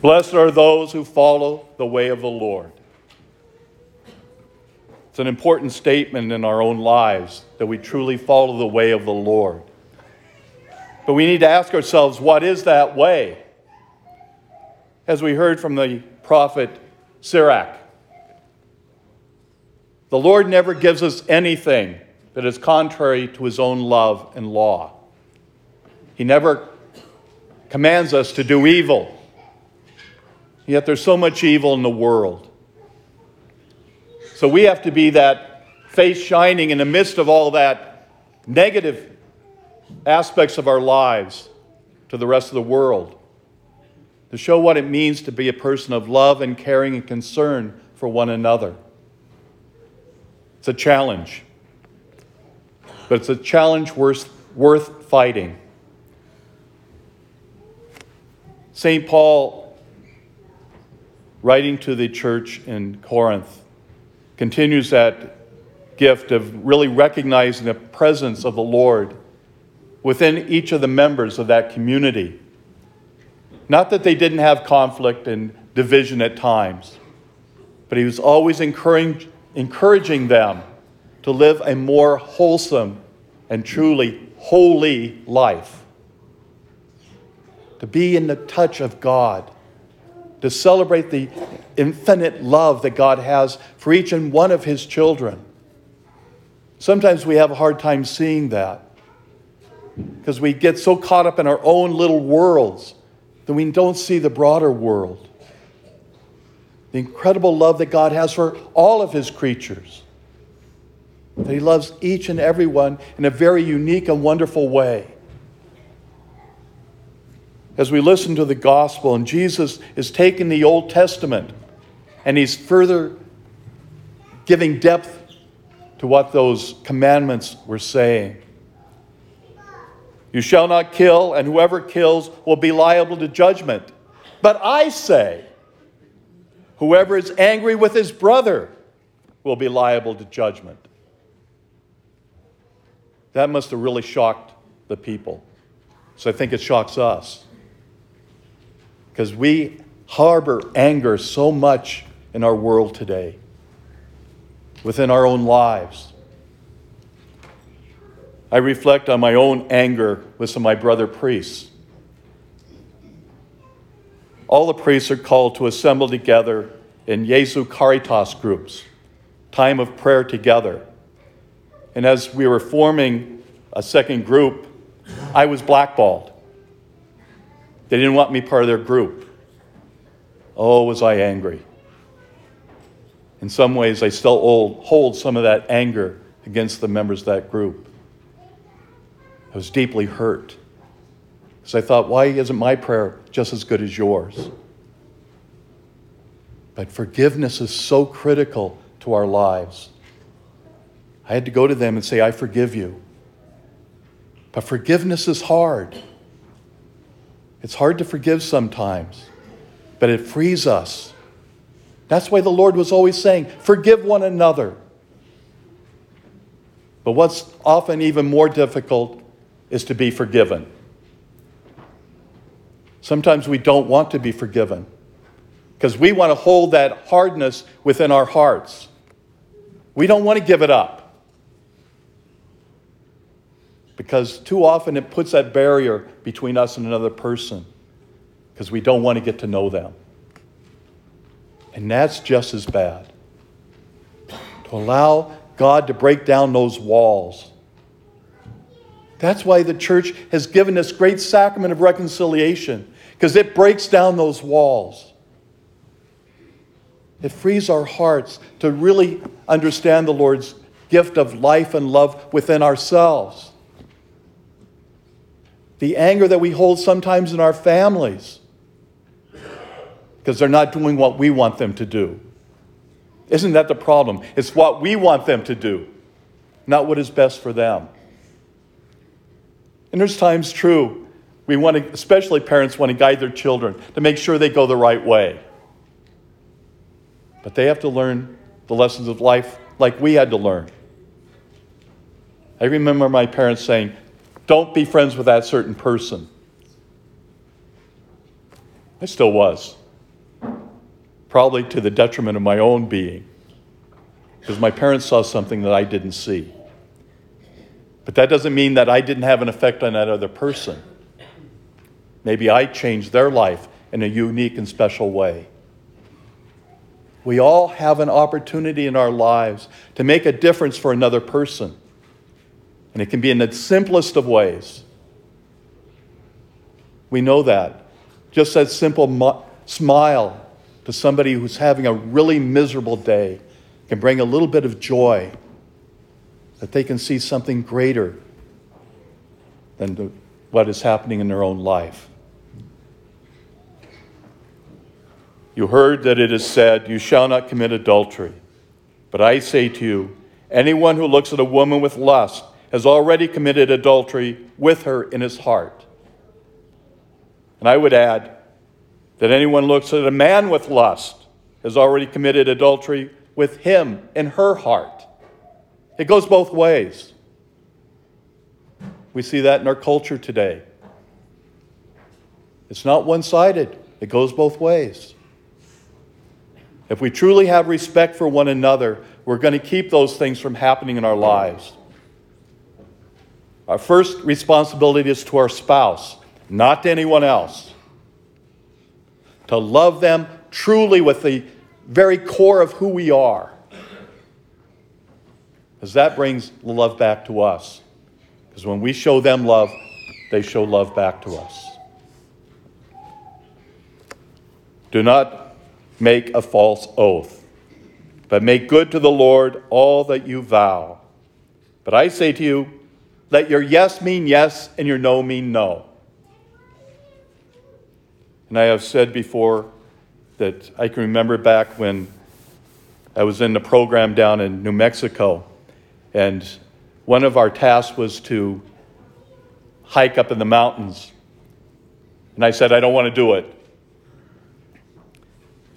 Blessed are those who follow the way of the Lord. It's an important statement in our own lives that we truly follow the way of the Lord. But we need to ask ourselves, what is that way? As we heard from the prophet Sirach, the Lord never gives us anything that is contrary to his own love and law. He never commands us to do evil. Yet there's so much evil in the world. So we have to be that face shining in the midst of all that negative aspects of our lives to the rest of the world. To show what it means to be a person of love and caring and concern for one another. It's a challenge, but it's a challenge worth, worth fighting. St. Paul, writing to the church in Corinth, continues that gift of really recognizing the presence of the Lord within each of the members of that community. Not that they didn't have conflict and division at times, but he was always encouraging, encouraging them to live a more wholesome and truly holy life. To be in the touch of God, to celebrate the infinite love that God has for each and one of His children. Sometimes we have a hard time seeing that because we get so caught up in our own little worlds that we don't see the broader world the incredible love that God has for all of his creatures. That he loves each and every one in a very unique and wonderful way. As we listen to the gospel, and Jesus is taking the Old Testament and he's further giving depth to what those commandments were saying. You shall not kill, and whoever kills will be liable to judgment. But I say, Whoever is angry with his brother will be liable to judgment. That must have really shocked the people. So I think it shocks us. Because we harbor anger so much in our world today, within our own lives. I reflect on my own anger with some of my brother priests all the priests are called to assemble together in Jesu Caritas groups, time of prayer together. And as we were forming a second group, I was blackballed. They didn't want me part of their group. Oh, was I angry. In some ways, I still hold some of that anger against the members of that group. I was deeply hurt. So I thought, why isn't my prayer just as good as yours? But forgiveness is so critical to our lives. I had to go to them and say, I forgive you. But forgiveness is hard. It's hard to forgive sometimes, but it frees us. That's why the Lord was always saying, Forgive one another. But what's often even more difficult is to be forgiven. Sometimes we don't want to be forgiven because we want to hold that hardness within our hearts. We don't want to give it up because too often it puts that barrier between us and another person because we don't want to get to know them. And that's just as bad. To allow God to break down those walls that's why the church has given this great sacrament of reconciliation, because it breaks down those walls. It frees our hearts to really understand the Lord's gift of life and love within ourselves. The anger that we hold sometimes in our families because they're not doing what we want them to do. Isn't that the problem? It's what we want them to do, not what is best for them. And there's times, true, we want to, especially parents want to guide their children to make sure they go the right way. But they have to learn the lessons of life like we had to learn. I remember my parents saying, Don't be friends with that certain person. I still was. probably to the detriment of my own being, because my parents saw something that I didn't see. But that doesn't mean that I didn't have an effect on that other person. Maybe I changed their life in a unique and special way. We all have an opportunity in our lives to make a difference for another person. And it can be in the simplest of ways. We know that. Just that simple mo- smile to somebody who's having a really miserable day can bring a little bit of joy that they can see something greater than the, what is happening in their own life. You heard that it is said, You shall not commit adultery. But I say to you, anyone who looks at a woman with lust has already committed adultery with her in his heart. And I would add that anyone looks at a man with lust has already committed adultery with him in her heart. It goes both ways. We see that in our culture today. It's not one sided, it goes both ways. If we truly have respect for one another, we're going to keep those things from happening in our lives. Our first responsibility is to our spouse, not to anyone else. To love them truly with the very core of who we are. Because that brings love back to us. Because when we show them love, they show love back to us. Do not make a false oath, but make good to the Lord all that you vow. But I say to you, let your yes mean yes and your no mean no. And I have said before that I can remember back when I was in the program down in New Mexico, and one of our tasks was to hike up in the mountains. And I said, I don't want to do it.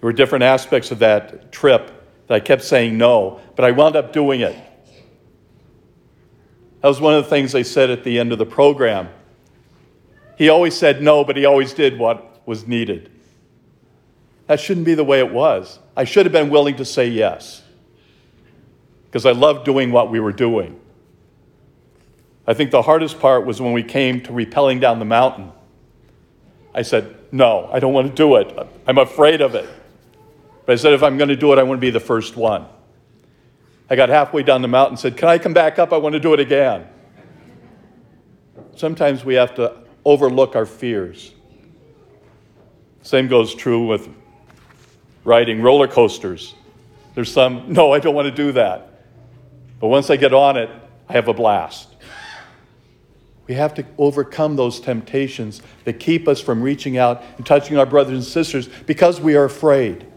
There were different aspects of that trip that I kept saying no, but I wound up doing it. That was one of the things they said at the end of the program. He always said no, but he always did what was needed. That shouldn't be the way it was. I should have been willing to say yes because I loved doing what we were doing. I think the hardest part was when we came to rappelling down the mountain. I said, No, I don't want to do it. I'm afraid of it. But I said, If I'm going to do it, I want to be the first one. I got halfway down the mountain and said, Can I come back up? I want to do it again. Sometimes we have to overlook our fears. Same goes true with riding roller coasters. There's some, no, I don't want to do that. But once I get on it, I have a blast. We have to overcome those temptations that keep us from reaching out and touching our brothers and sisters because we are afraid.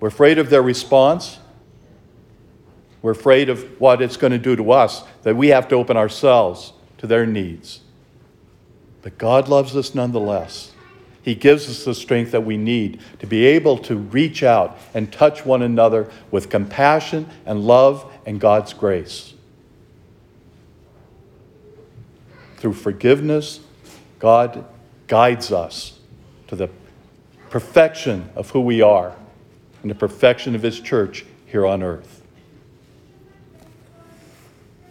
We're afraid of their response. We're afraid of what it's going to do to us, that we have to open ourselves to their needs. But God loves us nonetheless. He gives us the strength that we need to be able to reach out and touch one another with compassion and love and God's grace. Through forgiveness, God guides us to the perfection of who we are and the perfection of His church here on earth.